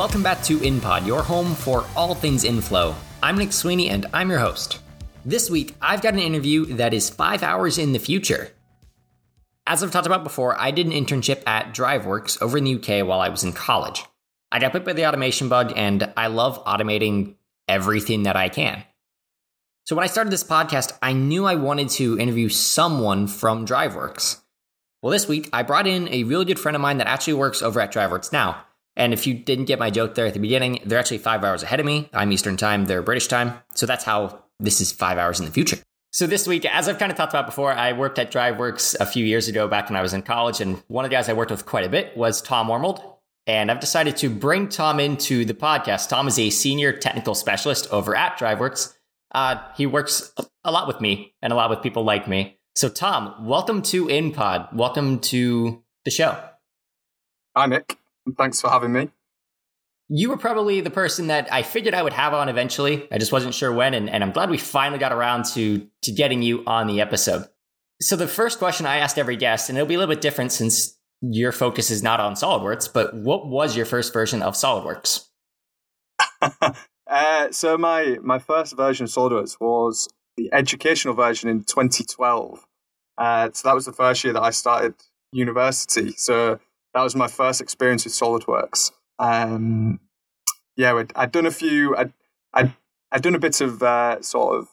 welcome back to InPod, your home for all things inflow. I'm Nick Sweeney and I'm your host. This week, I've got an interview that is five hours in the future. As I've talked about before, I did an internship at DriveWorks over in the UK while I was in college. I got bit by the automation bug and I love automating everything that I can. So when I started this podcast, I knew I wanted to interview someone from DriveWorks. Well, this week, I brought in a really good friend of mine that actually works over at DriveWorks now. And if you didn't get my joke there at the beginning, they're actually five hours ahead of me. I'm Eastern time, they're British time. So that's how this is five hours in the future. So this week, as I've kind of talked about before, I worked at DriveWorks a few years ago back when I was in college. And one of the guys I worked with quite a bit was Tom Ormold. And I've decided to bring Tom into the podcast. Tom is a senior technical specialist over at DriveWorks. Uh, he works a lot with me and a lot with people like me. So, Tom, welcome to InPod. Welcome to the show. Hi, Nick. Thanks for having me. You were probably the person that I figured I would have on eventually. I just wasn't sure when, and, and I'm glad we finally got around to to getting you on the episode. So the first question I asked every guest, and it'll be a little bit different since your focus is not on SolidWorks, but what was your first version of SolidWorks? uh, so my my first version of SolidWorks was the educational version in 2012. Uh, so that was the first year that I started university. So that was my first experience with SolidWorks. Um, yeah, I'd, I'd, done a few. I'd, I'd, I'd done a bit of uh, sort of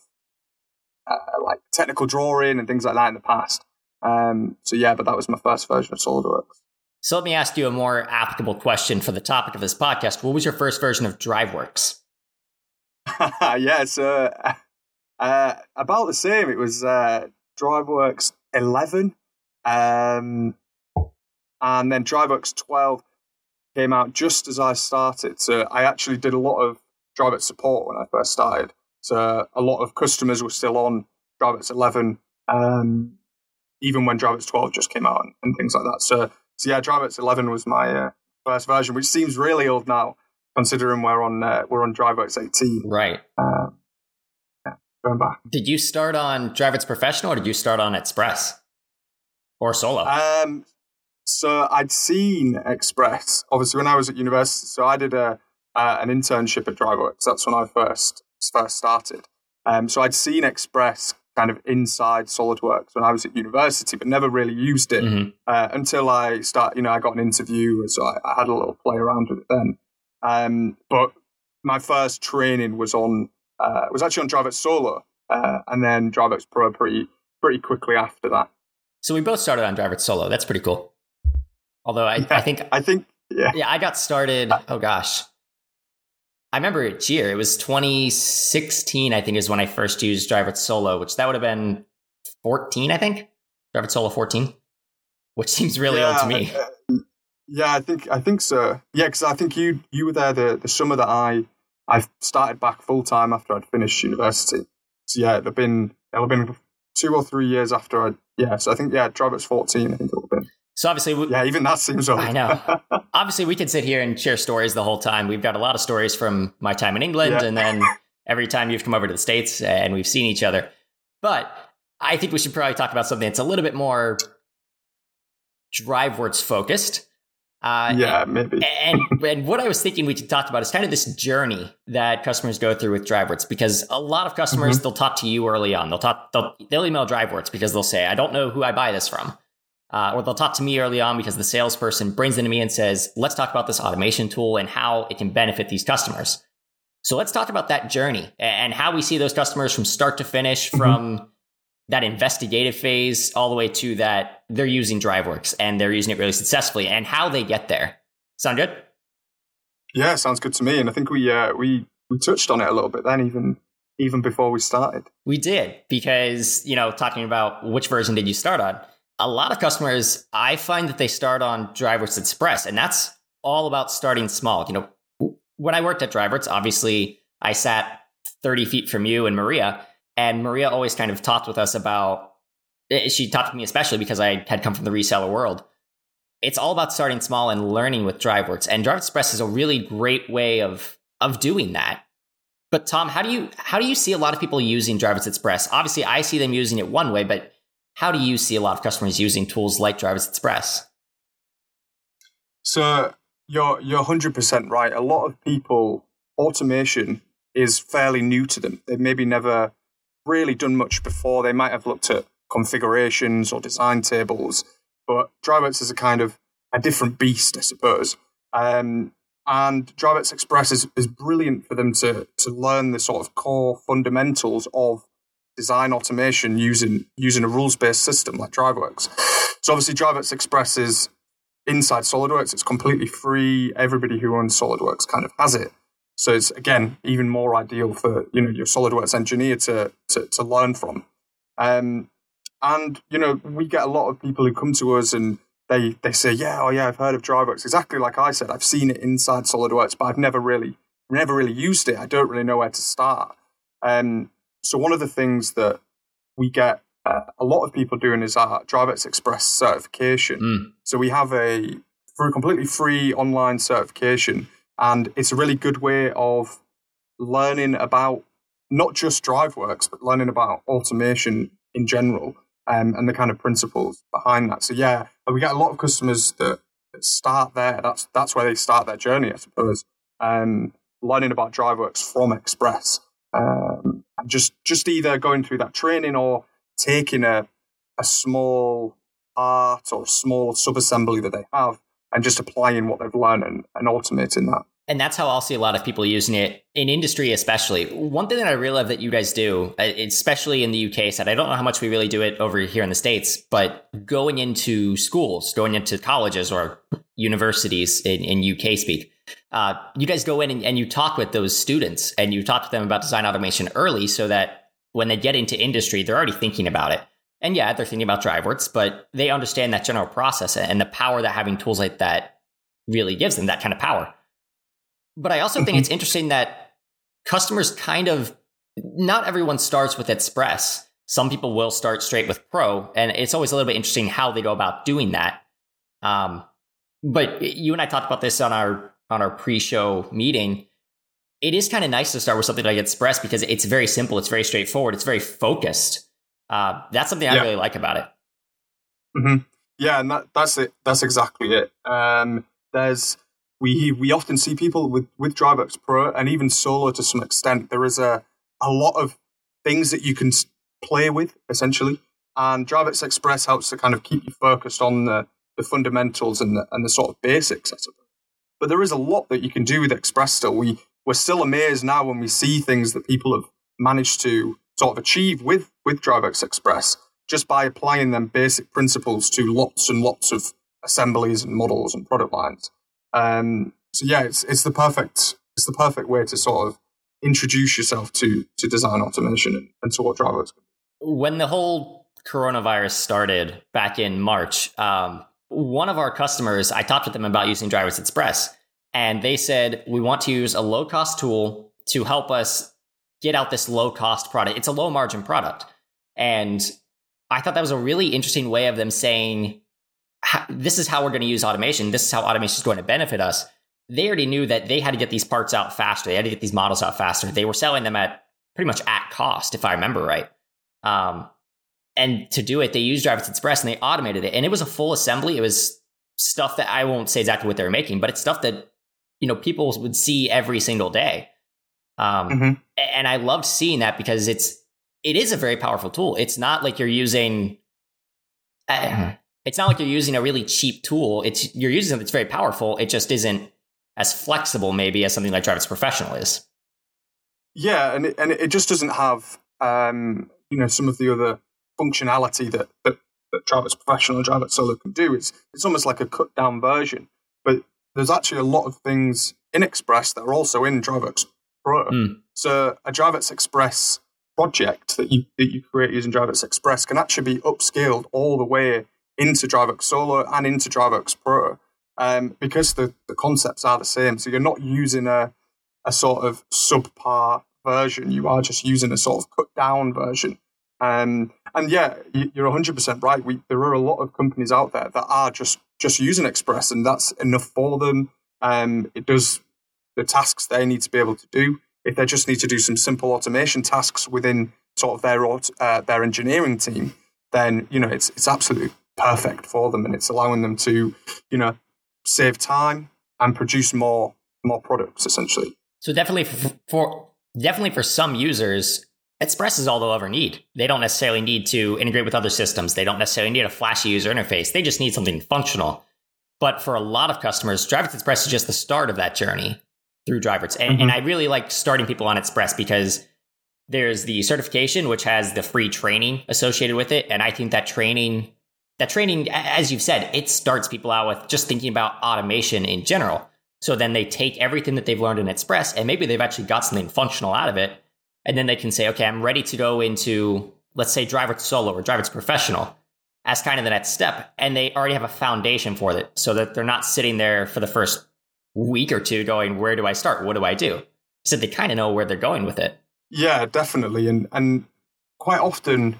uh, like technical drawing and things like that in the past. Um, so yeah, but that was my first version of SolidWorks. So let me ask you a more applicable question for the topic of this podcast. What was your first version of DriveWorks? yeah, so uh, about the same. It was uh, DriveWorks 11. Um, and then DriveWorks 12 came out just as I started. So I actually did a lot of DriveWorks support when I first started. So a lot of customers were still on DriveWorks 11, um, even when DriveWorks 12 just came out and, and, things like that. So, so yeah, DriveWorks 11 was my uh, first version, which seems really old now, considering we're on uh, we're on DriveWorks 18. Right. Um, yeah, going back. Did you start on DriveWorks Professional or did you start on Express or Solo? Um, so I'd seen Express obviously when I was at university. So I did a uh, an internship at DriveWorks. That's when I first first started. Um, so I'd seen Express kind of inside SolidWorks when I was at university, but never really used it mm-hmm. uh, until I start. You know, I got an interview, so I, I had a little play around with it then. Um, but my first training was on uh, was actually on DriveWorks Solo, uh, and then DriveWorks Pro pretty pretty quickly after that. So we both started on DriveWorks Solo. That's pretty cool. Although I, yeah, I think I think yeah. Yeah, I got started. Oh gosh. I remember it year. It was 2016, I think, is when I first used DriveWorks Solo, which that would have been 14, I think. DriveWorks Solo 14, which seems really yeah, old to me. Uh, yeah, I think I think so. Yeah, because I think you you were there the, the summer that I I started back full time after I'd finished university. So yeah, it'd been it'll have been two or three years after I yeah. So I think yeah, DriveWorks 14. I think it would have been. So obviously, we, yeah, even that seems old. I know. obviously, we could sit here and share stories the whole time. We've got a lot of stories from my time in England, yeah. and then every time you've come over to the states, and we've seen each other. But I think we should probably talk about something that's a little bit more DriveWorks focused. Uh, yeah, and, maybe. and, and what I was thinking we could talk about is kind of this journey that customers go through with DriveWorks because a lot of customers mm-hmm. they'll talk to you early on. They'll talk they'll, they'll email DriveWorks because they'll say, "I don't know who I buy this from." Uh, or they'll talk to me early on because the salesperson brings into me and says, let's talk about this automation tool and how it can benefit these customers. So let's talk about that journey and how we see those customers from start to finish, mm-hmm. from that investigative phase all the way to that they're using DriveWorks and they're using it really successfully and how they get there. Sound good? Yeah, sounds good to me. And I think we uh, we we touched on it a little bit then, even even before we started. We did because you know talking about which version did you start on a lot of customers, I find that they start on DriveWorks Express, and that's all about starting small. You know, when I worked at DriveWorks, obviously I sat 30 feet from you and Maria, and Maria always kind of talked with us about, eh, she talked to me especially because I had come from the reseller world. It's all about starting small and learning with DriveWorks, and DriveWorks Express is a really great way of of doing that. But Tom, how do you how do you see a lot of people using DriveWorks Express? Obviously, I see them using it one way, but how do you see a lot of customers using tools like DriveWorks Express? So you're you're hundred percent right. A lot of people automation is fairly new to them. They've maybe never really done much before. They might have looked at configurations or design tables, but DriveWorks is a kind of a different beast, I suppose. Um, and DriveWorks Express is, is brilliant for them to to learn the sort of core fundamentals of design automation using using a rules based system like DriveWorks. So obviously, DriveWorks Express is inside SolidWorks. It's completely free. Everybody who owns SolidWorks kind of has it. So it's again even more ideal for you know your SolidWorks engineer to to, to learn from. Um, and you know we get a lot of people who come to us and they they say, yeah, oh yeah, I've heard of DriveWorks. Exactly like I said, I've seen it inside SolidWorks, but I've never really never really used it. I don't really know where to start. Um, so one of the things that we get uh, a lot of people doing is our DriveWorks Express certification. Mm. So we have a for a completely free online certification, and it's a really good way of learning about not just DriveWorks, but learning about automation in general um, and the kind of principles behind that. So yeah, we get a lot of customers that, that start there. That's that's where they start their journey, I suppose. Um, learning about DriveWorks from Express, um, just just either going through that training or taking a a small part or a small subassembly that they have and just applying what they've learned and, and automating that. And that's how I'll see a lot of people using it in industry, especially. One thing that I really love that you guys do, uh, especially in the UK side, I don't know how much we really do it over here in the States, but going into schools, going into colleges or universities in, in UK speak, uh, you guys go in and, and you talk with those students and you talk to them about design automation early so that when they get into industry, they're already thinking about it. And yeah, they're thinking about DriveWorks, but they understand that general process and the power that having tools like that really gives them that kind of power. But I also think mm-hmm. it's interesting that customers kind of not everyone starts with Express. Some people will start straight with Pro, and it's always a little bit interesting how they go about doing that. Um, but you and I talked about this on our on our pre-show meeting. It is kind of nice to start with something like Express because it's very simple, it's very straightforward, it's very focused. Uh, that's something I yeah. really like about it. Mm-hmm. Yeah, and that, that's it. That's exactly it. Um, there's we we often see people with with DriveWorks Pro and even Solo to some extent. There is a a lot of things that you can play with essentially, and DriveWorks Express helps to kind of keep you focused on the the fundamentals and the, and the sort of basics, I suppose. But there is a lot that you can do with Express still. We we're still amazed now when we see things that people have managed to sort of achieve with with DriveWorks Express just by applying them basic principles to lots and lots of assemblies and models and product lines. Um, so yeah, it's it's the perfect it's the perfect way to sort of introduce yourself to to design automation and, and to what DriveWorks. When the whole coronavirus started back in March, um, one of our customers, I talked with them about using DriveWorks Express, and they said we want to use a low cost tool to help us get out this low cost product. It's a low margin product, and I thought that was a really interesting way of them saying this is how we're going to use automation. This is how automation is going to benefit us. They already knew that they had to get these parts out faster. They had to get these models out faster. They were selling them at pretty much at cost, if I remember right. Um, and to do it, they used DriveWorks Express and they automated it. And it was a full assembly. It was stuff that I won't say exactly what they were making, but it's stuff that you know people would see every single day. Um, mm-hmm. And I loved seeing that because it's it is a very powerful tool. It's not like you're using. Uh, it's not like you're using a really cheap tool. It's you're using something that's very powerful. It just isn't as flexible, maybe, as something like DriveWorks Professional is. Yeah, and it, and it just doesn't have um, you know some of the other functionality that that, that DriveWorks Professional and DriveWorks Solo can do. It's it's almost like a cut down version, but there's actually a lot of things in Express that are also in DriveWorks Pro. Mm. So a DriveWorks Express project that you that you create using DriveWorks Express can actually be upscaled all the way into DriveWorks Solo and into DriveWorks Pro um, because the, the concepts are the same. So you're not using a, a sort of subpar version. You are just using a sort of cut down version. Um, and yeah, you're 100% right. We, there are a lot of companies out there that are just, just using Express and that's enough for them. Um, it does the tasks they need to be able to do. If they just need to do some simple automation tasks within sort of their, uh, their engineering team, then, you know, it's, it's absolutely perfect for them and it's allowing them to, you know, save time, and produce more more products essentially. So definitely for, for definitely for some users, Express is all they'll ever need. They don't necessarily need to integrate with other systems. They don't necessarily need a flashy user interface. They just need something functional. But for a lot of customers, DriveWorks Express is just the start of that journey through DriveWorks. And, mm-hmm. and I really like starting people on Express because there's the certification, which has the free training associated with it. And I think that training, that training, as you've said, it starts people out with just thinking about automation in general. So then they take everything that they've learned in Express and maybe they've actually got something functional out of it. And then they can say, okay, I'm ready to go into, let's say, DriveWorks Solo or DriveWorks Professional as kind of the next step. And they already have a foundation for it so that they're not sitting there for the first week or two going, where do I start? What do I do? So they kind of know where they're going with it. Yeah, definitely. And, and quite often,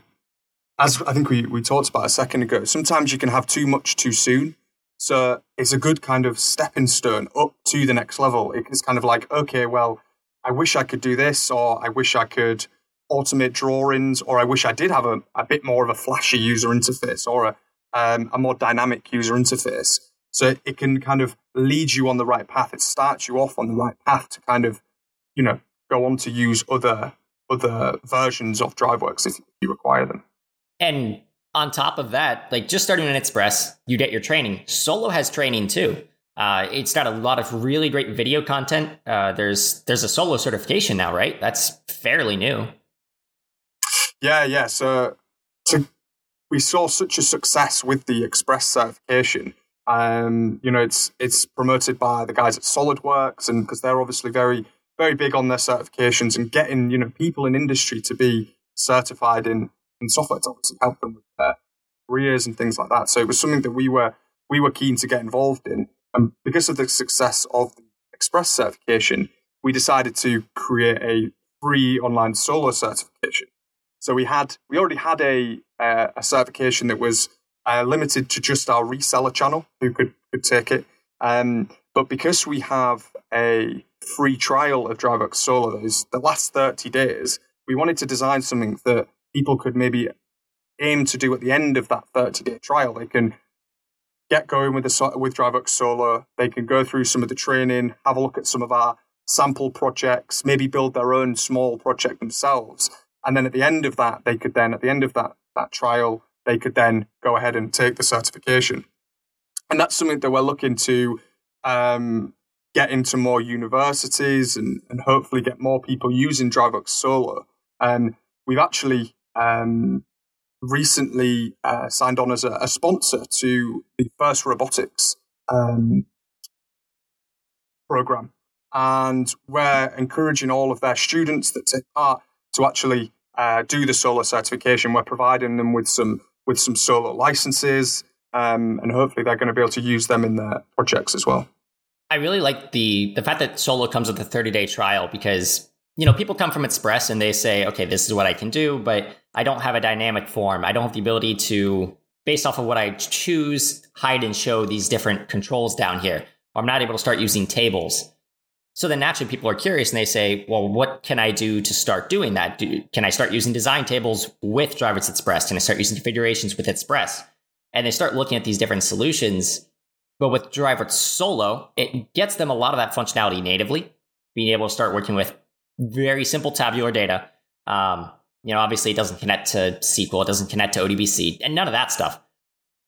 as I think we, we talked about a second ago, sometimes you can have too much too soon. So it's a good kind of stepping stone up to the next level. It's kind of like, okay, well, I wish I could do this, or I wish I could automate drawings, or I wish I did have a, a bit more of a flashy user interface or a, um, a more dynamic user interface. So it can kind of lead you on the right path. It starts you off on the right path to kind of, you know, go on to use other other versions of DriveWorks if you require them. And on top of that, like just starting in Express, you get your training. Solo has training too. Uh, it's got a lot of really great video content. Uh, there's there's a solo certification now, right? That's fairly new. Yeah, yeah. So we saw such a success with the Express certification. Um, you know, it's it's promoted by the guys at SolidWorks, and because they're obviously very very big on their certifications and getting you know people in industry to be certified in in software to obviously help them with their careers and things like that. So it was something that we were we were keen to get involved in, and because of the success of the Express certification, we decided to create a free online solo certification. So we had we already had a uh, a certification that was uh, limited to just our reseller channel who could could take it. Um, but because we have a free trial of DriveWorks Solo, those the last thirty days, we wanted to design something that people could maybe aim to do at the end of that 30 day trial. They can get going with the with DriveWorks Solo. They can go through some of the training, have a look at some of our sample projects, maybe build their own small project themselves. And then at the end of that, they could then, at the end of that, that trial, they could then go ahead and take the certification. And that's something that we're looking to um, get into more universities and, and hopefully get more people using DriveWorks Solo. And we've actually um, recently uh, signed on as a, a, sponsor to the First Robotics um, program. And we're encouraging all of their students that take part to actually uh, do the solo certification. We're providing them with some with some solo licenses, um, and hopefully they're going to be able to use them in their projects as well. I really like the the fact that solo comes with a 30 day trial because you know, people come from Express and they say, okay, this is what I can do, but I don't have a dynamic form. I don't have the ability to, based off of what I choose, hide and show these different controls down here. I'm not able to start using tables. So then naturally people are curious and they say, well, what can I do to start doing that? Do, can I start using design tables with DriveWorks Express? Can I start using configurations with Express? And they start looking at these different solutions. But with DriveWorks Solo, it gets them a lot of that functionality natively, being able to start working with very simple tabular data. Um, you know, obviously it doesn't connect to SQL, it doesn't connect to ODBC, and none of that stuff.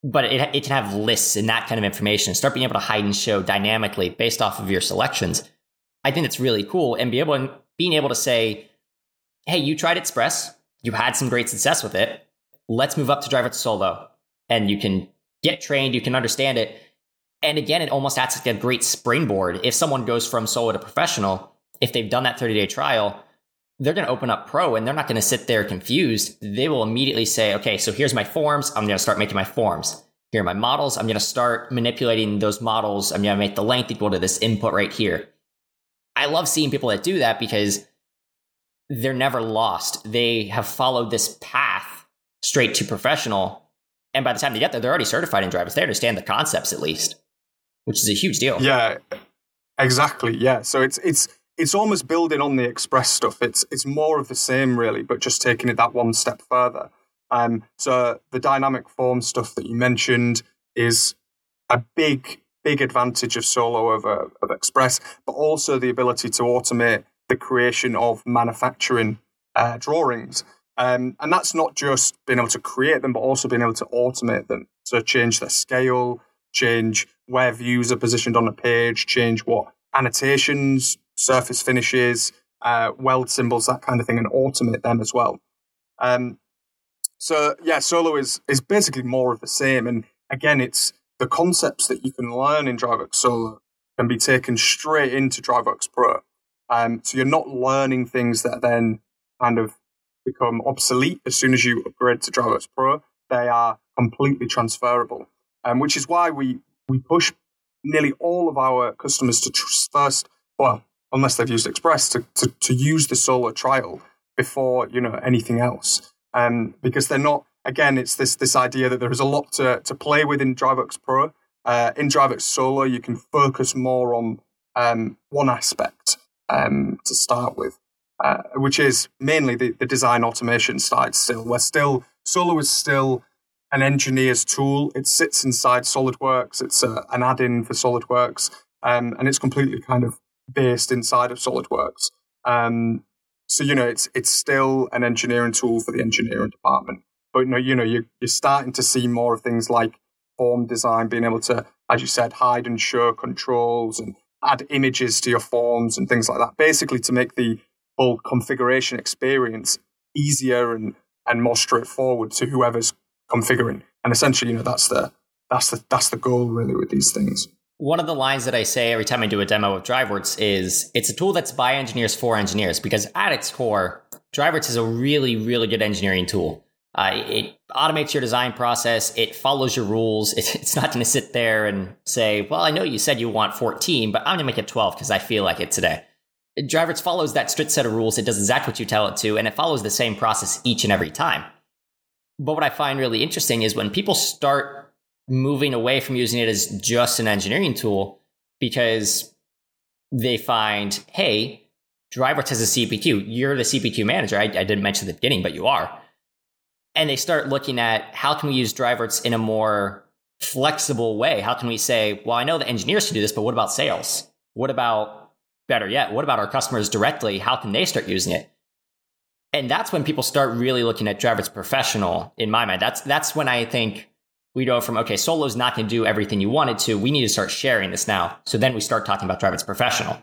But it, it can have lists and that kind of information. Start being able to hide and show dynamically based off of your selections. I think it's really cool, and be able and being able to say, "Hey, you tried Express, you had some great success with it. Let's move up to DriveWorks Solo, and you can get trained, you can understand it." And again, it almost acts like a great springboard. If someone goes from solo to professional, if they've done that 30 day trial, they're going to open up Pro and they're not going to sit there confused. They will immediately say, okay, so here's my forms. I'm going to start making my forms. Here are my models. I'm going to start manipulating those models. I'm going to make the length equal to this input right here. I love seeing people that do that because they're never lost. They have followed this path straight to professional. And by the time they get there, they're already certified in DriveWorks. They understand the concepts at least, which is a huge deal. Yeah, exactly. Yeah. So it's, it's, it's almost building on the express stuff. It's it's more of the same really, but just taking it that one step further. Um, so the dynamic form stuff that you mentioned is a big big advantage of Solo over of Express, but also the ability to automate the creation of manufacturing uh, drawings. Um, and that's not just being able to create them, but also being able to automate them. So change their scale, change where views are positioned on a page, change what annotations, surface finishes, uh, weld symbols, that kind of thing, and automate them as well. Um, so yeah, Solo is is basically more of the same. And again, it's the concepts that you can learn in DriveWorks Solo can be taken straight into DriveWorks Pro. Um, so you're not learning things that then kind of become obsolete as soon as you upgrade to DriveWorks Pro. They are completely transferable, um, which is why we we push nearly all of our customers to first, well, unless they've used Express, to, to, to use the solo trial before you know anything else, um, because they're not. Again, it's this this idea that there is a lot to to play with in DriveWorks Pro. Uh, in DriveWorks Solo, you can focus more on um, one aspect um, to start with, uh, which is mainly the, the design automation side. Still, we're still Solo is still an engineer's tool. It sits inside SolidWorks. It's a, an add-in for SolidWorks, um, and it's completely kind of based inside of SolidWorks. Um, so you know, it's it's still an engineering tool for the engineering department. But you know, you know, you're, you're starting to see more of things like form design, being able to, as you said, hide and show controls and add images to your forms and things like that. Basically, to make the whole configuration experience easier and and more straightforward to whoever's configuring. And essentially, you know, that's the that's the that's the goal really with these things. One of the lines that I say every time I do a demo of DriveWorks is it's a tool that's by engineers for engineers because at its core, DriveWorks is a really, really good engineering tool. Uh, it automates your design process. It follows your rules. it's not going to sit there and say, well, I know you said you want 14, but I'm going to make it 12 because I feel like it today. DriveWorks follows that strict set of rules. It does exactly what you tell it to, and it follows the same process each and every time. But what I find really interesting is when people start moving away from using it as just an engineering tool because they find, hey, DriveWorks has a CPQ. You're the CPQ manager. I, I didn't mention at the beginning, but you are. And they start looking at how can we use DriveWorks in a more flexible way? How can we say, well, I know the engineers can do this, but what about sales? What about, better yet, what about our customers directly? How can they start using it? and that's when people start really looking at DriveWorks Professional. In my mind, that's that's when I think we go from okay, Solo's not going to do everything you wanted to. We need to start sharing this now. So then we start talking about DriveWorks Professional.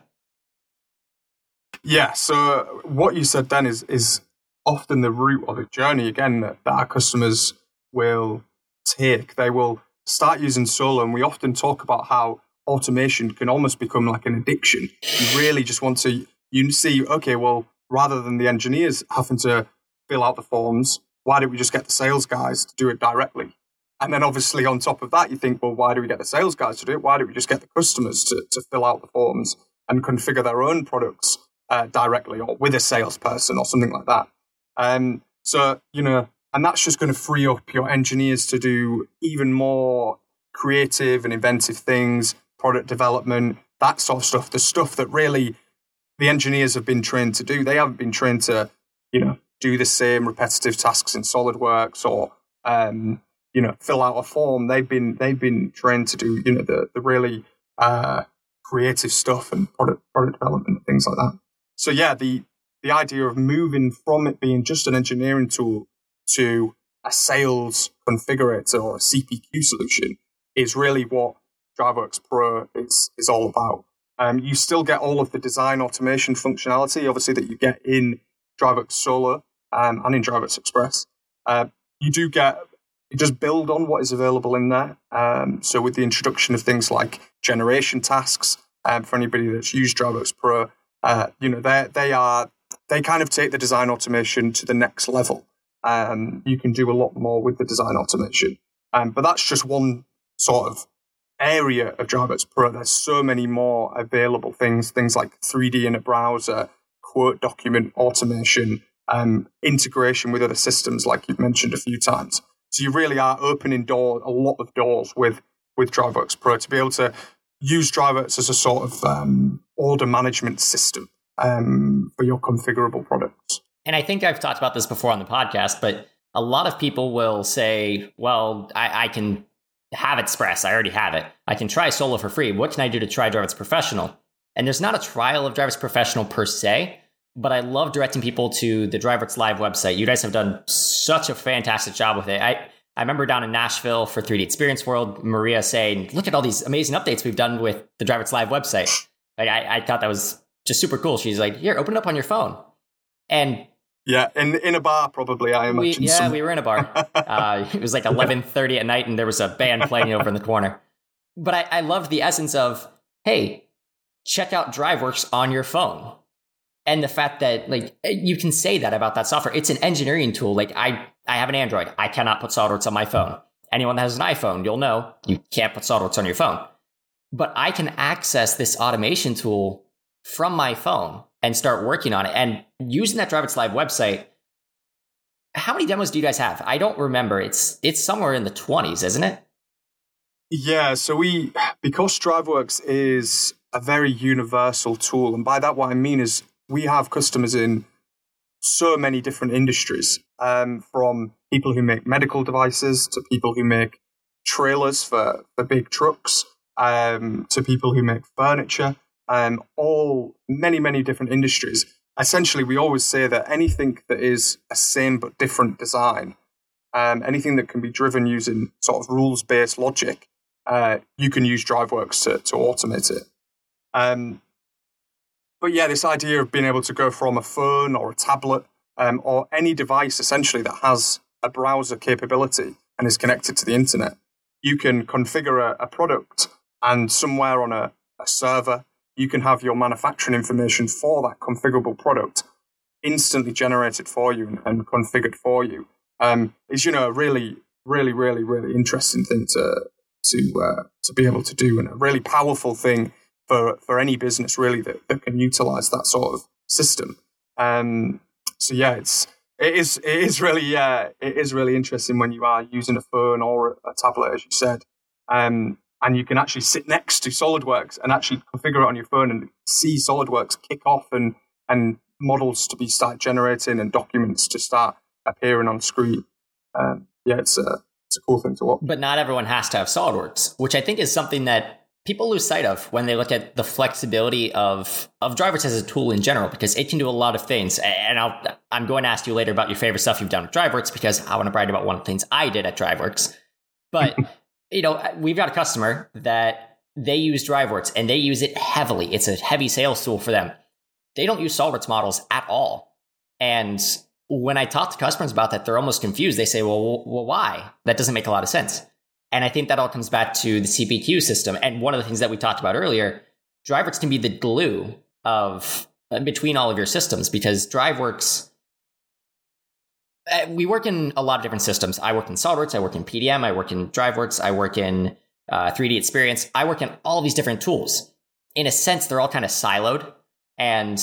Yeah. So what you said then is is often the route of the journey again that our customers will take. They will start using Solo, and we often talk about how automation can almost become like an addiction. You really just want to you see okay, well rather than the engineers having to fill out the forms, why don't we just get the sales guys to do it directly? And then obviously on top of that, you think, well, why do we get the sales guys to do it? Why don't we just get the customers to, to fill out the forms and configure their own products uh, directly or with a salesperson or something like that? Um, so, you know, and that's just going to free up your engineers to do even more creative and inventive things, product development, that sort of stuff, the stuff that really the engineers have been trained to do. They haven't been trained to, you know, do the same repetitive tasks in SolidWorks or, um, you know, fill out a form. They've been they've been trained to do, you know, the the really uh, creative stuff and product product development and things like that. So yeah, the the idea of moving from it being just an engineering tool to a sales configurator or a CPQ solution is really what DriveWorks Pro is is all about. Um, you still get all of the design automation functionality, obviously, that you get in DriveWorks Solo um, and in DriveWorks Express. Uh, you do get does build on what is available in there. Um, so with the introduction of things like generation tasks, um, for anybody that's used DriveWorks Pro, uh, you know they they are they kind of take the design automation to the next level. Um, you can do a lot more with the design automation, um, but that's just one sort of area of DriveWorks Pro, there's so many more available things, things like 3D in a browser, quote document automation, um, integration with other systems, like you've mentioned a few times. So you really are opening door a lot of doors with with DriveWorks Pro to be able to use DriveWorks as a sort of um, order management system um, for your configurable products. And I think I've talked about this before on the podcast, but a lot of people will say, "Well, I, I can have Express. I already have it. I can try Solo for free. What can I do to try DriveWorks Professional? And there's not a trial of DriveWorks Professional per se, but I love directing people to the DriveWorks Live website. You guys have done such a fantastic job with it. I, I remember down in Nashville for 3D Experience World, Maria saying, look at all these amazing updates we've done with the DriveWorks Live website. Like, I, I thought that was just super cool. She's like, here, open it up on your phone. And yeah, in in a bar probably. I imagine. We, yeah, some... we were in a bar. uh, it was like eleven thirty at night, and there was a band playing over in the corner. But I, I loved the essence of, hey, check out DriveWorks on your phone, and the fact that like eh, you can say that about that software. It's an engineering tool. Like I, I have an Android. I cannot put SolidWorks on my phone. Anyone that has an iPhone, you'll know you can't put SolidWorks on your phone. But I can access this automation tool from my phone and start working on it. And using that DriveWorks Live website, how many demos do you guys have? I don't remember. It's it's somewhere in the 20s, isn't it? Yeah, so we because DriveWorks is a very universal tool, and by that what I mean is we have customers in so many different industries, um, from people who make medical devices to people who make trailers for, for big trucks, um, to people who make furniture um, all many, many different industries. Essentially, we always say that anything that is a same but different design, um, anything that can be driven using sort of rules based logic, uh, you can use DriveWorks to, to automate it. Um, but yeah, this idea of being able to go from a phone or a tablet um, or any device essentially that has a browser capability and is connected to the internet, you can configure a, a product and somewhere on a, a server you can have your manufacturing information for that configurable product instantly generated for you and, and configured for you. Um, is you know a really, really, really, really interesting thing to to uh, to be able to do, and a really powerful thing for for any business really that, that can utilize that sort of system. Um, so yeah, it's it is it is really uh, it is really interesting when you are using a phone or a tablet, as you said. Um, and you can actually sit next to SolidWorks and actually configure it on your phone and see SolidWorks kick off and and models to be start generating and documents to start appearing on screen. Um, yeah, it's a it's a cool thing to watch. But not everyone has to have SolidWorks, which I think is something that people lose sight of when they look at the flexibility of of DriveWorks as a tool in general, because it can do a lot of things. And I'll, I'm going to ask you later about your favorite stuff you've done with DriveWorks because I want to brag about one of the things I did at DriveWorks. But you know, we've got a customer that they use DriveWorks and they use it heavily. It's a heavy sales tool for them. They don't use SolidWorks models at all. And when I talk to customers about that, they're almost confused. They say, well, well, why? That doesn't make a lot of sense. And I think that all comes back to the CPQ system. And one of the things that we talked about earlier, DriveWorks can be the glue of uh, between all of your systems because DriveWorks uh, we work in a lot of different systems. I work in SolidWorks, I work in PDM, I work in DriveWorks, I work in uh, 3D Experience. I work in all these different tools. In a sense, they're all kind of siloed, and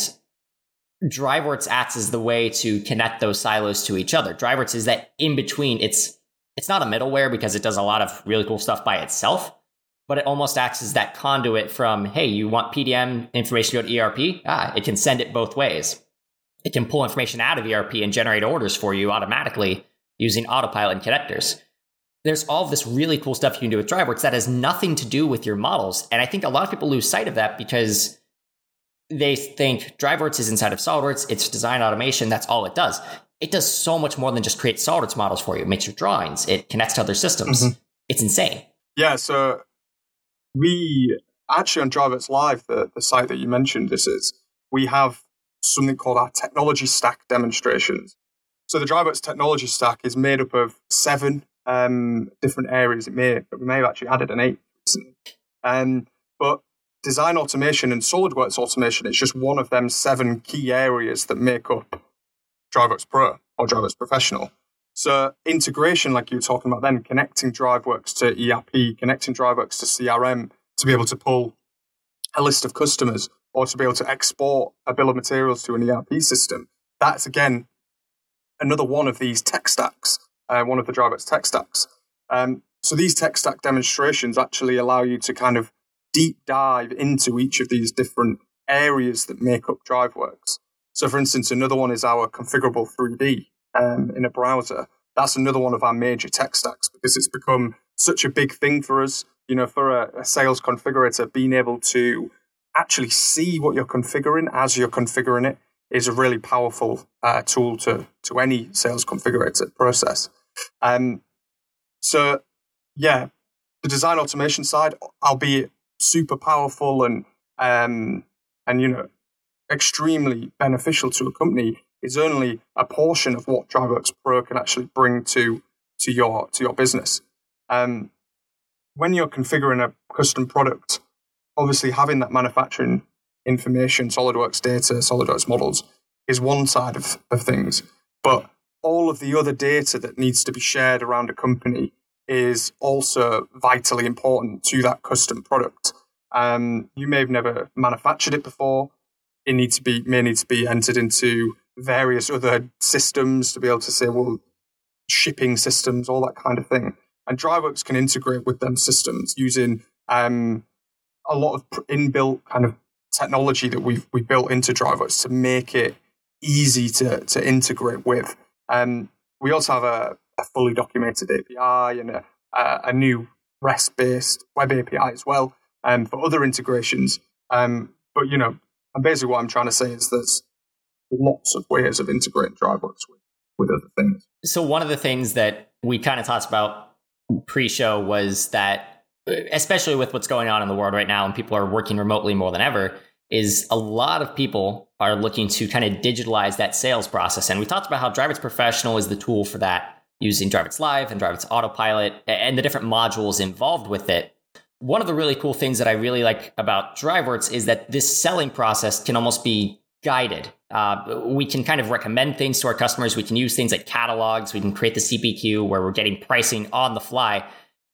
DriveWorks acts as the way to connect those silos to each other. DriveWorks is that in between. It's it's not a middleware because it does a lot of really cool stuff by itself, but it almost acts as that conduit from hey, you want PDM information to go to ERP? Ah, it can send it both ways it can pull information out of ERP and generate orders for you automatically using autopilot and connectors. There's all this really cool stuff you can do with DriveWorks that has nothing to do with your models. And I think a lot of people lose sight of that because they think DriveWorks is inside of SolidWorks, it's design automation, that's all it does. It does so much more than just create SolidWorks models for you. It makes your drawings, it connects to other systems. Mm-hmm. It's insane. Yeah, so we actually on DriveWorks Live, the, the site that you mentioned, this is, we have something called our technology stack demonstrations. So the DriveWorks technology stack is made up of seven um, different areas. It may we may have actually added an eight recently. Um, but design automation and SolidWorks automation is just one of them seven key areas that make up DriveWorks Pro or DriveWorks Professional. So integration, like you were talking about then, connecting DriveWorks to ERP, connecting DriveWorks to CRM to be able to pull a list of customers or to be able to export a bill of materials to an ERP system. That's again another one of these tech stacks, uh, one of the DriveWorks tech stacks. Um, so these tech stack demonstrations actually allow you to kind of deep dive into each of these different areas that make up DriveWorks. So, for instance, another one is our configurable 3D um, in a browser. That's another one of our major tech stacks because it's become such a big thing for us. You know, for a, a sales configurator, being able to actually see what you're configuring as you're configuring it is a really powerful uh, tool to to any sales configurator process. Um, so yeah, the design automation side, albeit super powerful and um, and you know extremely beneficial to a company, is only a portion of what DriveWorks Pro can actually bring to to your to your business. Um, when you're configuring a custom product, obviously having that manufacturing information, SolidWorks data, SolidWorks models is one side of, of things. But all of the other data that needs to be shared around a company is also vitally important to that custom product. Um, you may have never manufactured it before. It needs to be may need to be entered into various other systems to be able to say, well, shipping systems, all that kind of thing. And DriveWorks can integrate with them systems using um, a lot of inbuilt kind of technology that we've we built into DriveWorks to make it easy to to integrate with. Um, we also have a, a fully documented API and a, a new REST-based web API as well um, for other integrations. Um, but you know, and basically what I'm trying to say is there's lots of ways of integrating DriveWorks with, with other things. So one of the things that we kind of talked about pre-show was that especially with what's going on in the world right now and people are working remotely more than ever is a lot of people are looking to kind of digitalize that sales process and we talked about how DriveWorks Professional is the tool for that using DriveWorks Live and DriveWorks Autopilot and the different modules involved with it one of the really cool things that I really like about DriveWorks is that this selling process can almost be guided. Uh, we can kind of recommend things to our customers. We can use things like catalogs. We can create the CPQ where we're getting pricing on the fly,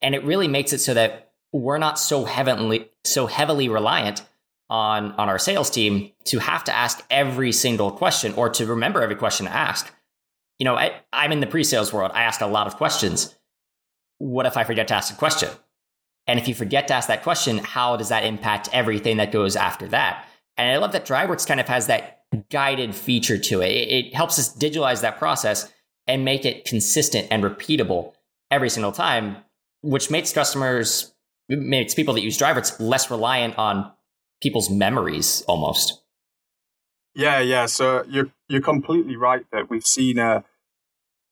and it really makes it so that we're not so heavily so heavily reliant on on our sales team to have to ask every single question or to remember every question to ask. You know, I, I'm in the pre-sales world. I ask a lot of questions. What if I forget to ask a question? And if you forget to ask that question, how does that impact everything that goes after that? And I love that DriveWorks kind of has that guided feature to it. It, helps us digitalize that process and make it consistent and repeatable every single time, which makes customers, makes people that use DriveWorks less reliant on people's memories almost. Yeah, yeah. So you're you're completely right that we've seen a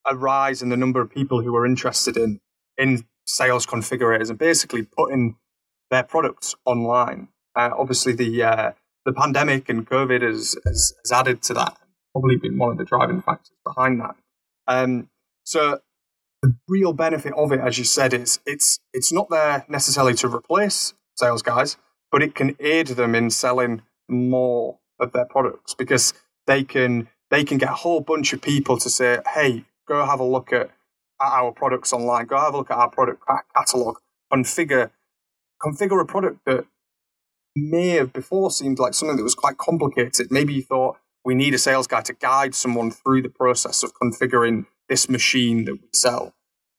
a rise in the number of people who are interested in in sales configurators and basically putting their products online. Uh, obviously, the uh, the pandemic and COVID has, has, has, added to that, probably been one of the driving factors behind that. Um, so the real benefit of it, as you said, is it's it's not there necessarily to replace sales guys, but it can aid them in selling more of their products because they can they can get a whole bunch of people to say, "Hey, go have a look at, at our products online. Go have a look at our product catalog. Configure configure a product that may have before seemed like something that was quite complicated. Maybe you thought we need a sales guy to guide someone through the process of configuring this machine that we sell.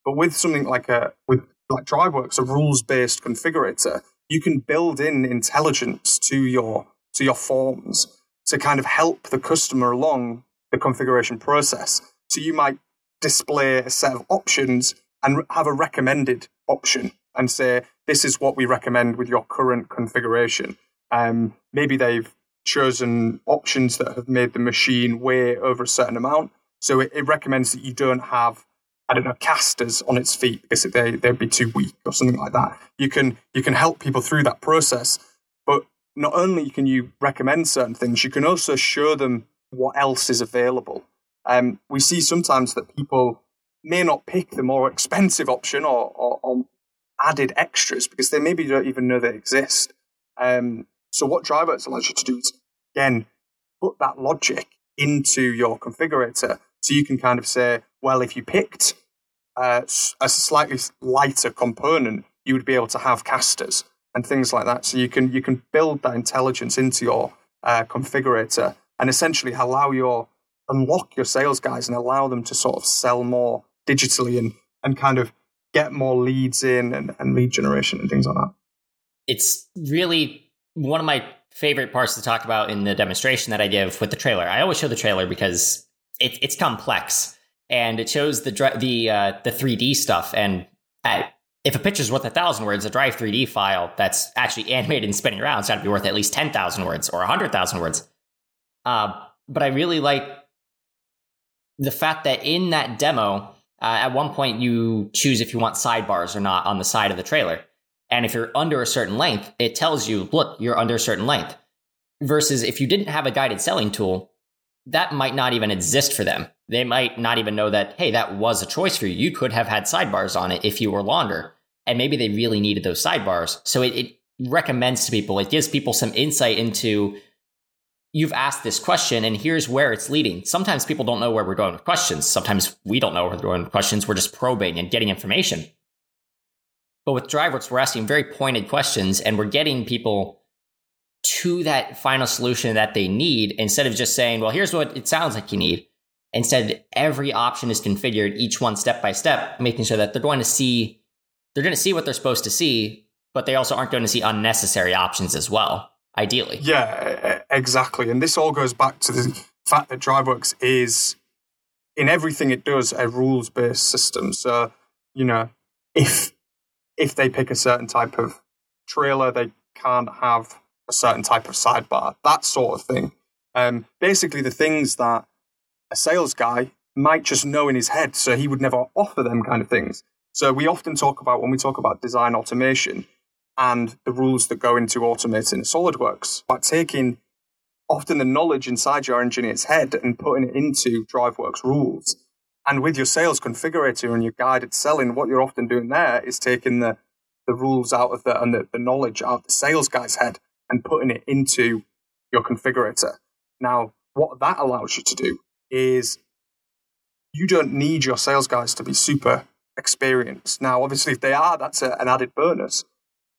But with something like a with like DriveWorks, a rules based configurator, you can build in intelligence to your to your forms to kind of help the customer along the configuration process. So you might display a set of options and have a recommended option and say, this is what we recommend with your current configuration. Um, maybe they've chosen options that have made the machine weigh over a certain amount. So it, it recommends that you don't have, I don't know, casters on its feet because they, they'd be too weak or something like that. You can, you can help people through that process. But not only can you recommend certain things, you can also show them what else is available. Um, we see sometimes that people may not pick the more expensive option or, or, or added extras because they maybe don't even know they exist. Um, so what DriveWorks allows you to do is, again, put that logic into your configurator so you can kind of say, well, if you picked uh, a slightly lighter component, you would be able to have casters and things like that. So you can you can build that intelligence into your uh, configurator and essentially allow your unlock your sales guys and allow them to sort of sell more digitally and and kind of get more leads in and, and lead generation and things like that. It's really one of my favorite parts to talk about in the demonstration that I give with the trailer. I always show the trailer because it, it's complex and it shows the the uh, the 3D stuff. And at, if a picture's worth a thousand words, a Drive 3D file that's actually animated and spinning around has got to be worth at least 10,000 words or 100,000 words. Uh, but I really like the fact that in that demo, uh, at one point you choose if you want sidebars or not on the side of the trailer. And if you're under a certain length, it tells you, look, you're under a certain length. Versus if you didn't have a guided selling tool, that might not even exist for them. They might not even know that, hey, that was a choice for you. You could have had sidebars on it if you were longer. And maybe they really needed those sidebars. So it, it recommends to people, it gives people some insight into you've asked this question and here's where it's leading. Sometimes people don't know where we're going with questions. Sometimes we don't know where we're going with questions. We're just probing and getting information. But with DriveWorks, we're asking very pointed questions and we're getting people to that final solution that they need instead of just saying, well, here's what it sounds like you need. Instead, every option is configured, each one step by step, making sure that they're going to see they're going to see what they're supposed to see, but they also aren't going to see unnecessary options as well, ideally. Yeah, exactly. And this all goes back to the fact that DriveWorks is in everything it does a rules based system. So, you know, if if they pick a certain type of trailer, they can't have a certain type of sidebar, that sort of thing. Um, basically, the things that a sales guy might just know in his head, so he would never offer them kind of things. So we often talk about when we talk about design automation and the rules that go into automating SolidWorks, about taking often the knowledge inside your engineer's head and putting it into DriveWorks rules. And with your sales configurator and your guided selling, what you're often doing there is taking the, the rules out of the and the, the knowledge out of the sales guy's head and putting it into your configurator. Now, what that allows you to do is you don't need your sales guys to be super experienced. Now, obviously, if they are, that's a, an added bonus.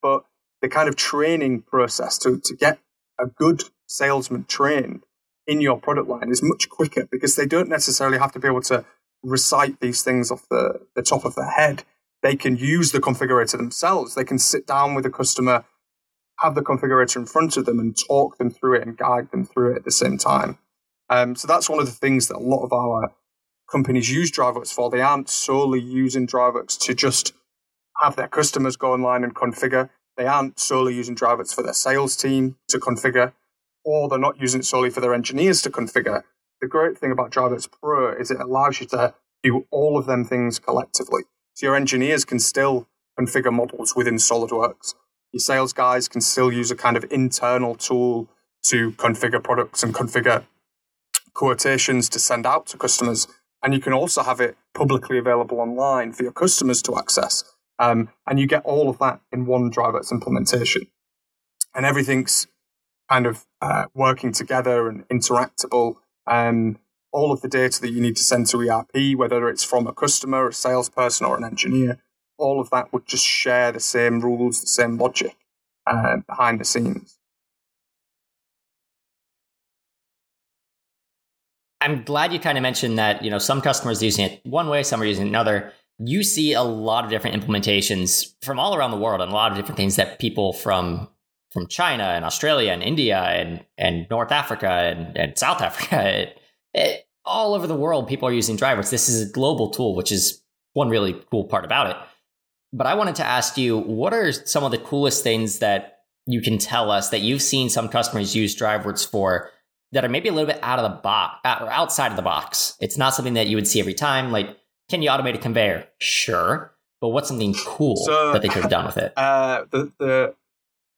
But the kind of training process to, to get a good salesman trained in your product line is much quicker because they don't necessarily have to be able to recite these things off the, the top of their head. They can use the configurator themselves. They can sit down with a customer have the configurator in front of them and talk them through it and guide them through it at the same time. Um, so that's one of the things that a lot of our companies use DriveWorks for. They aren't solely using DriveWorks to just have their customers go online and configure. They aren't solely using DriveWorks for their sales team to configure, or they're not using it solely for their engineers to configure. The great thing about DriveWorks Pro is it allows you to do all of them things collectively. So your engineers can still configure models within SolidWorks your sales guys can still use a kind of internal tool to configure products and configure quotations to send out to customers. And you can also have it publicly available online for your customers to access. Um, and you get all of that in one DriveWorks implementation. And everything's kind of uh, working together and interactable. And all of the data that you need to send to ERP, whether it's from a customer, a salesperson, or an engineer, all of that would just share the same rules, the same logic uh, behind the scenes. I'm glad you kind of mentioned that, you know, some customers using it one way, some are using it another. You see a lot of different implementations from all around the world and a lot of different things that people from from China and Australia and India and, and North Africa and, and South Africa, it, it, all over the world, people are using DriveWorks. This is a global tool, which is one really cool part about it. But I wanted to ask you, what are some of the coolest things that you can tell us that you've seen some customers use DriveWorks for that are maybe a little bit out of the box or outside of the box? It's not something that you would see every time. Like, can you automate a conveyor? Sure. But what's something cool so, that they could have done with it? Uh, the, the,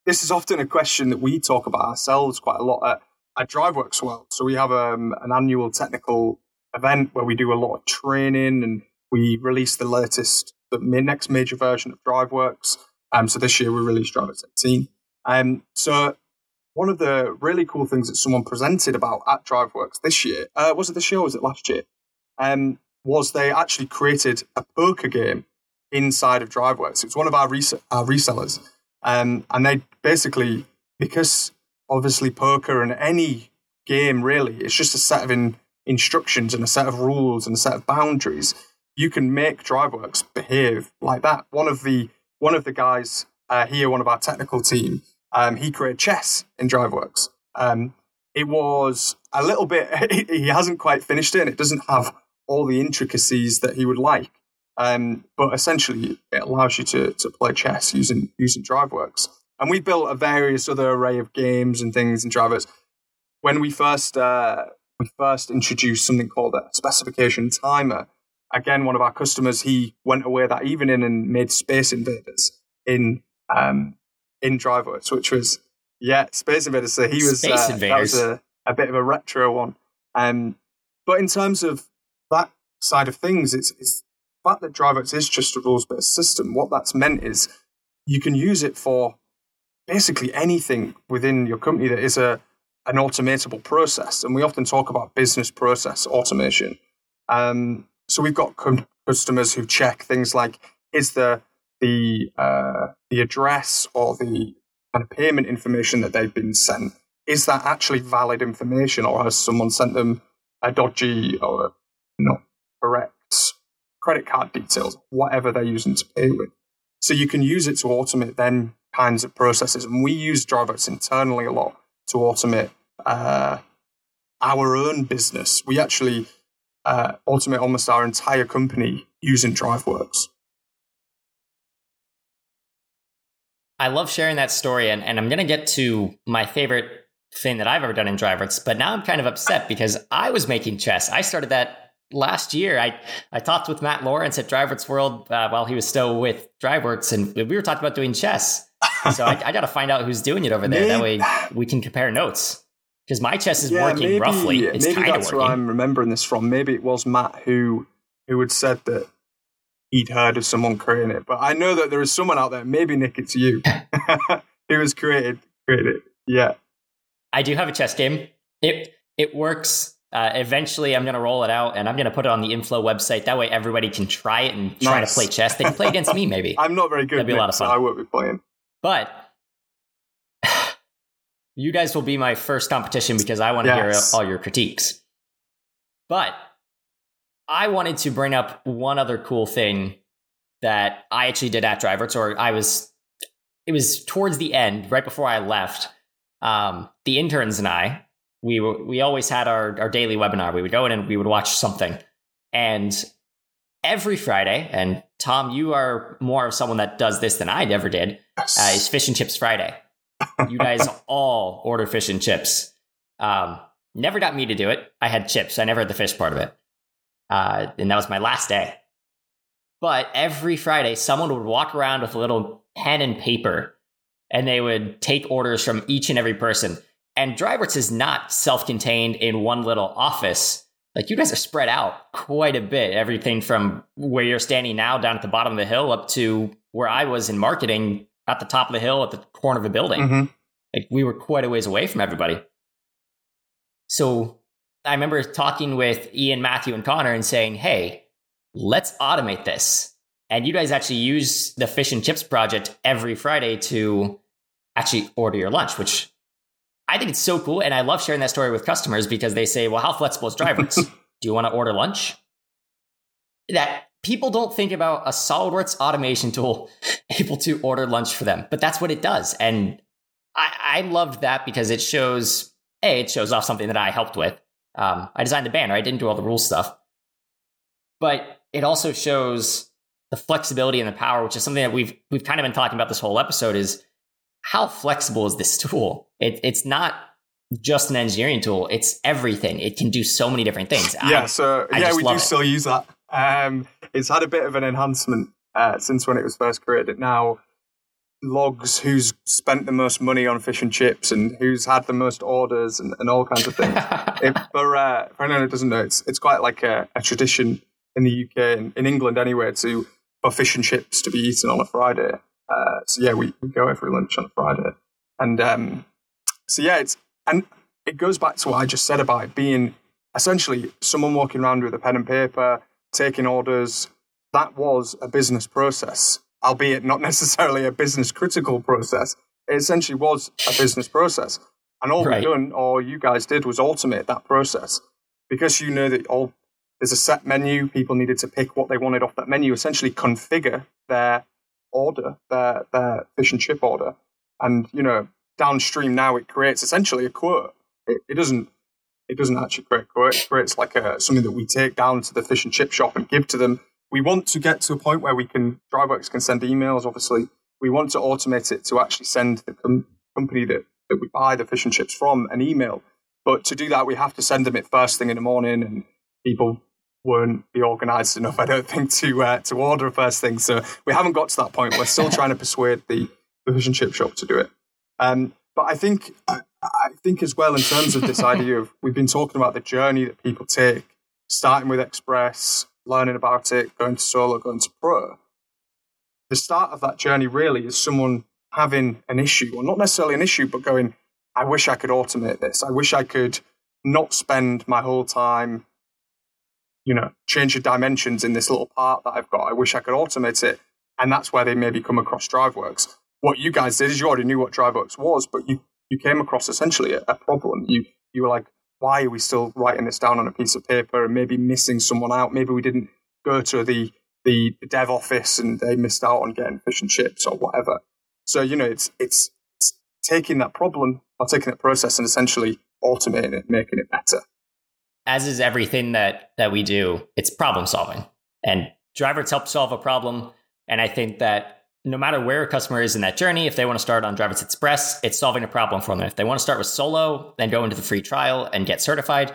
this is often a question that we talk about ourselves quite a lot at, at DriveWorks World. So we have um, an annual technical event where we do a lot of training and we release the latest the next major version of DriveWorks. Um, so this year we released DriveWorks 18. Um, so one of the really cool things that someone presented about at DriveWorks this year, uh, was it this year or was it last year? Um, was they actually created a poker game inside of DriveWorks. It was one of our, res- our resellers. Um, and they basically, because obviously poker and any game really, it's just a set of in- instructions and a set of rules and a set of boundaries you can make DriveWorks behave like that. One of the one of the guys uh, here, one of our technical team, um, he created chess in DriveWorks. Um, it was a little bit. he hasn't quite finished it, and it doesn't have all the intricacies that he would like. Um, but essentially, it allows you to, to play chess using using DriveWorks. And we built a various other array of games and things in DriveWorks. When we first uh, we first introduced something called a specification timer. Again, one of our customers he went away that evening and made Space Invaders in um, in DriveWorks, which was yeah, Space Invaders. So he was Space uh, Invaders. that was a, a bit of a retro one. Um, but in terms of that side of things, it's, it's fact that DriveWorks is just a rules based system. What that's meant is you can use it for basically anything within your company that is a an automatable process. And we often talk about business process automation. Um, so we've got com- customers who check things like is the the uh, the address or the kind of payment information that they've been sent is that actually valid information, or has someone sent them a dodgy or a not correct credit card details, whatever they're using to pay with? So you can use it to automate then kinds of processes, and we use DriveWorks internally a lot to automate uh, our own business. We actually uh, automate almost our entire company using DriveWorks. I love sharing that story, and, and I'm going to get to my favorite thing that I've ever done in DriveWorks, but now I'm kind of upset because I was making chess. I started that last year. I, I talked with Matt Lawrence at DriveWorks World uh, while he was still with DriveWorks, and we were talking about doing chess. So I, I got to find out who's doing it over there. That way we can compare notes. Because my chess is Yeah, working maybe, roughly. It's maybe that's where. I'm remembering this from. Maybe it was Matt who who had said that he'd heard of someone creating it. But I know that there is someone out there. Maybe Nick, it's you who has created created it. Yeah. I do have a chess game. It it works. Uh, eventually, I'm going to roll it out and I'm going to put it on the Inflow website. That way, everybody can try it and try Nice. to play chess. They can play against me, maybe. I'm not very good. That'd be a lot of so fun. I won't be playing. But you guys will be my first competition because I want to Yes. hear all your critiques. But I wanted to bring up one other cool thing that I actually did at DriveWorks, or I was, it was towards the end, right before I left. Um, the interns and I, we were, we always had our, our daily webinar. We would go in and we would watch something. And every Friday, and Tom, you are more of someone that does this than I ever did, uh, is Fish and Chips Friday. You guys all order fish and chips. Um, never got me to do it. I had chips. I never had the fish part of it. Uh, and that was my last day. But every Friday, someone would walk around with a little pen and paper and they would take orders from each and every person. And DriveWorks is not self contained in one little office. Like you guys are spread out quite a bit. Everything from where you're standing now down at the bottom of the hill up to where I was in marketing at the top of the hill at the corner of a building. Mhm. Like we were quite a ways away from everybody. So I remember talking with Ian, Matthew, and Connor and saying, hey, let's automate this. And you guys actually use the fish and chips project every Friday to actually order your lunch, which I think it's so cool. And I love sharing that story with customers because they say, well, how flexible is DriveWorks? Do you want to order lunch? That people don't think about a SolidWorks automation tool able to order lunch for them, but that's what it does. And I, I loved that because it shows, A, it shows off something that I helped with. Um, I designed the banner, I didn't do all the rule stuff. But it also shows the flexibility and the power, which is something that we've we've kind of been talking about this whole episode, is how flexible is this tool? It, it's not just an engineering tool; it's everything. It can do so many different things. I- Yeah, so I yeah, we do it. still use that. Um, it's had a bit of an enhancement uh, since when it was first created. It now logs who's spent the most money on fish and chips and who's had the most orders and, and all kinds of things. it, for, uh, for anyone who doesn't know, it's it's quite like a, a tradition in the UK and in England anyway to for fish and chips to be eaten on a Friday. Uh, so yeah, we, we go every lunch on a Friday, and um, so yeah, it's and it goes back to what I just said about it being essentially someone walking around with a pen and paper, taking orders. That was a business process, albeit not necessarily a business critical process. It essentially was a business process. And all Right. we've done, or you guys did, was automate that process. Because you know that all there's a set menu, people needed to pick what they wanted off that menu, essentially configure their order, their their fish and chip order. And, you know, downstream now it creates essentially a quote. It, it doesn't it doesn't actually create a quote. It creates like a something that we take down to the fish and chip shop and give to them we want to get to a point where we can DriveWorks can send emails. Obviously, we want to automate it to actually send the com- company that, that we buy the fish and chips from an email. But to do that, we have to send them it first thing in the morning, and people weren't be organised enough, I don't think, to uh, to order first thing. So we haven't got to that point. We're still trying to persuade the, the fish and chip shop to do it. Um, but I think I, I think as well in terms of this idea of we've been talking about the journey that people take, starting with Express, learning about it, going to solo, going to pro. The start of that journey really is someone having an issue, or not necessarily an issue, but going, I wish I could automate this. I wish I could not spend my whole time, you know, change the dimensions in this little part that I've got. I wish I could automate it. And that's where they maybe come across DriveWorks. What you guys did is you already knew what DriveWorks was, but you, you came across essentially a, a problem. You, you were like, why are we still writing this down on a piece of paper and maybe missing someone out? Maybe we didn't go to the, the, the dev office and they missed out on getting fish and chips or whatever. So, you know, it's, it's, it's taking that problem or taking that process and essentially automating it, making it better. As is everything that, that we do, it's problem solving. And DriveWorks help solve a problem. And I think that no matter where a customer is in that journey, if they want to start on DriveWorks Express, it's solving a problem for them. If they want to start with solo, then go into the free trial and get certified,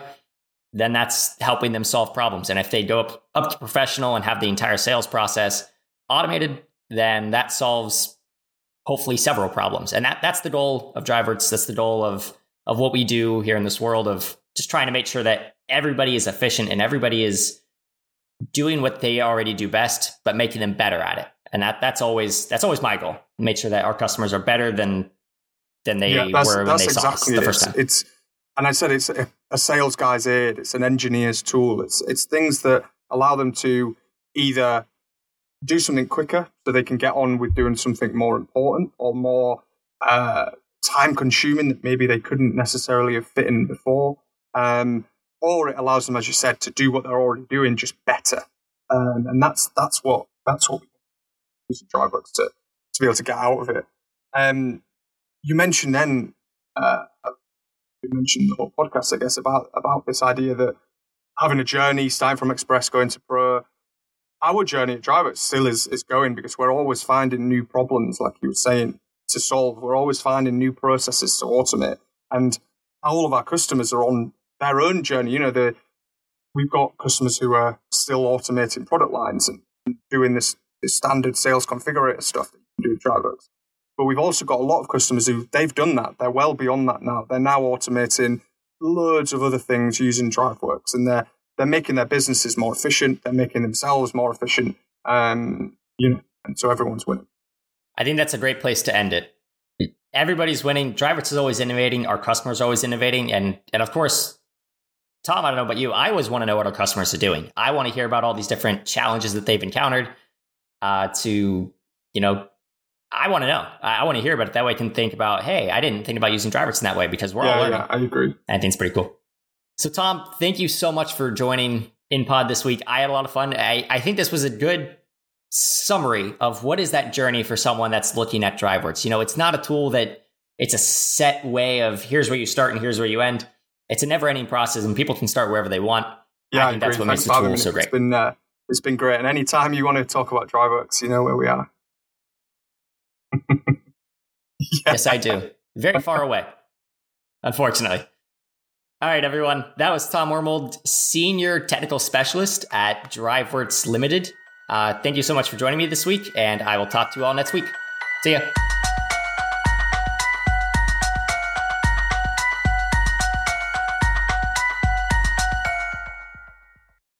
then that's helping them solve problems. And if they go up, up to professional and have the entire sales process automated, then that solves hopefully several problems. And that that's the goal of DriveWorks. That's the goal of of what we do here in this world of just trying to make sure that everybody is efficient and everybody is doing what they already do best, but making them better at it and that that's always that's always my goal. Make sure that our customers are better than than they yeah, were when they exactly saw us the first time. It's and I said it's a, a sales guy's aid. It's an engineer's tool. It's it's things that allow them to either do something quicker so they can get on with doing something more important or more uh, time consuming that maybe they couldn't necessarily have fit in before. Um, or it allows them, as you said, to do what they're already doing just better. Um, and that's that's what that's what using DriveWorks to, to be able to get out of it. Um, you mentioned then, uh, you mentioned the whole podcast, I guess, about, about this idea that having a journey, starting from Express, going to Pro, our journey at DriveWorks still is, is going because we're always finding new problems, like you were saying, to solve. We're always finding new processes to automate. And all of our customers are on their own journey. You know, the, we've got customers who are still automating product lines and doing this the standard sales configurator stuff that you can do with DriveWorks. But we've also got a lot of customers who they've done that. They're well beyond that now. They're now automating loads of other things using DriveWorks, and they're they're making their businesses more efficient. They're making themselves more efficient. Um, you know, and so everyone's winning. I think that's a great place to end it. Everybody's winning. DriveWorks is always innovating. Our customers are always innovating, and and of course, Tom, I don't know about you. I always want to know what our customers are doing. I want to hear about all these different challenges that they've encountered uh, to, you know, I want to know. I, I want to hear about it. That way I can think about, hey, I didn't think about using DriveWorks in that way because we're yeah, all learning. Yeah, I agree. I think it's pretty cool. So, Tom, thank you so much for joining in pod this week. I had a lot of fun. I, I think this was a good summary of what is that journey for someone that's looking at DriveWorks. You know, it's not a tool that it's a set way of here's where you start and here's where you end. It's a never ending process and people can start wherever they want. Yeah, I think I that's what makes the tool so great. It's been, uh, it's been great. And anytime you want to talk about DriveWorks, you know where we are. yeah. Yes, I do. Very far away, unfortunately. All right, everyone. That was Tom Wormold, Senior Technical Specialist at DriveWorks Limited. Uh, thank you so much for joining me this week, and I will talk to you all next week. See ya.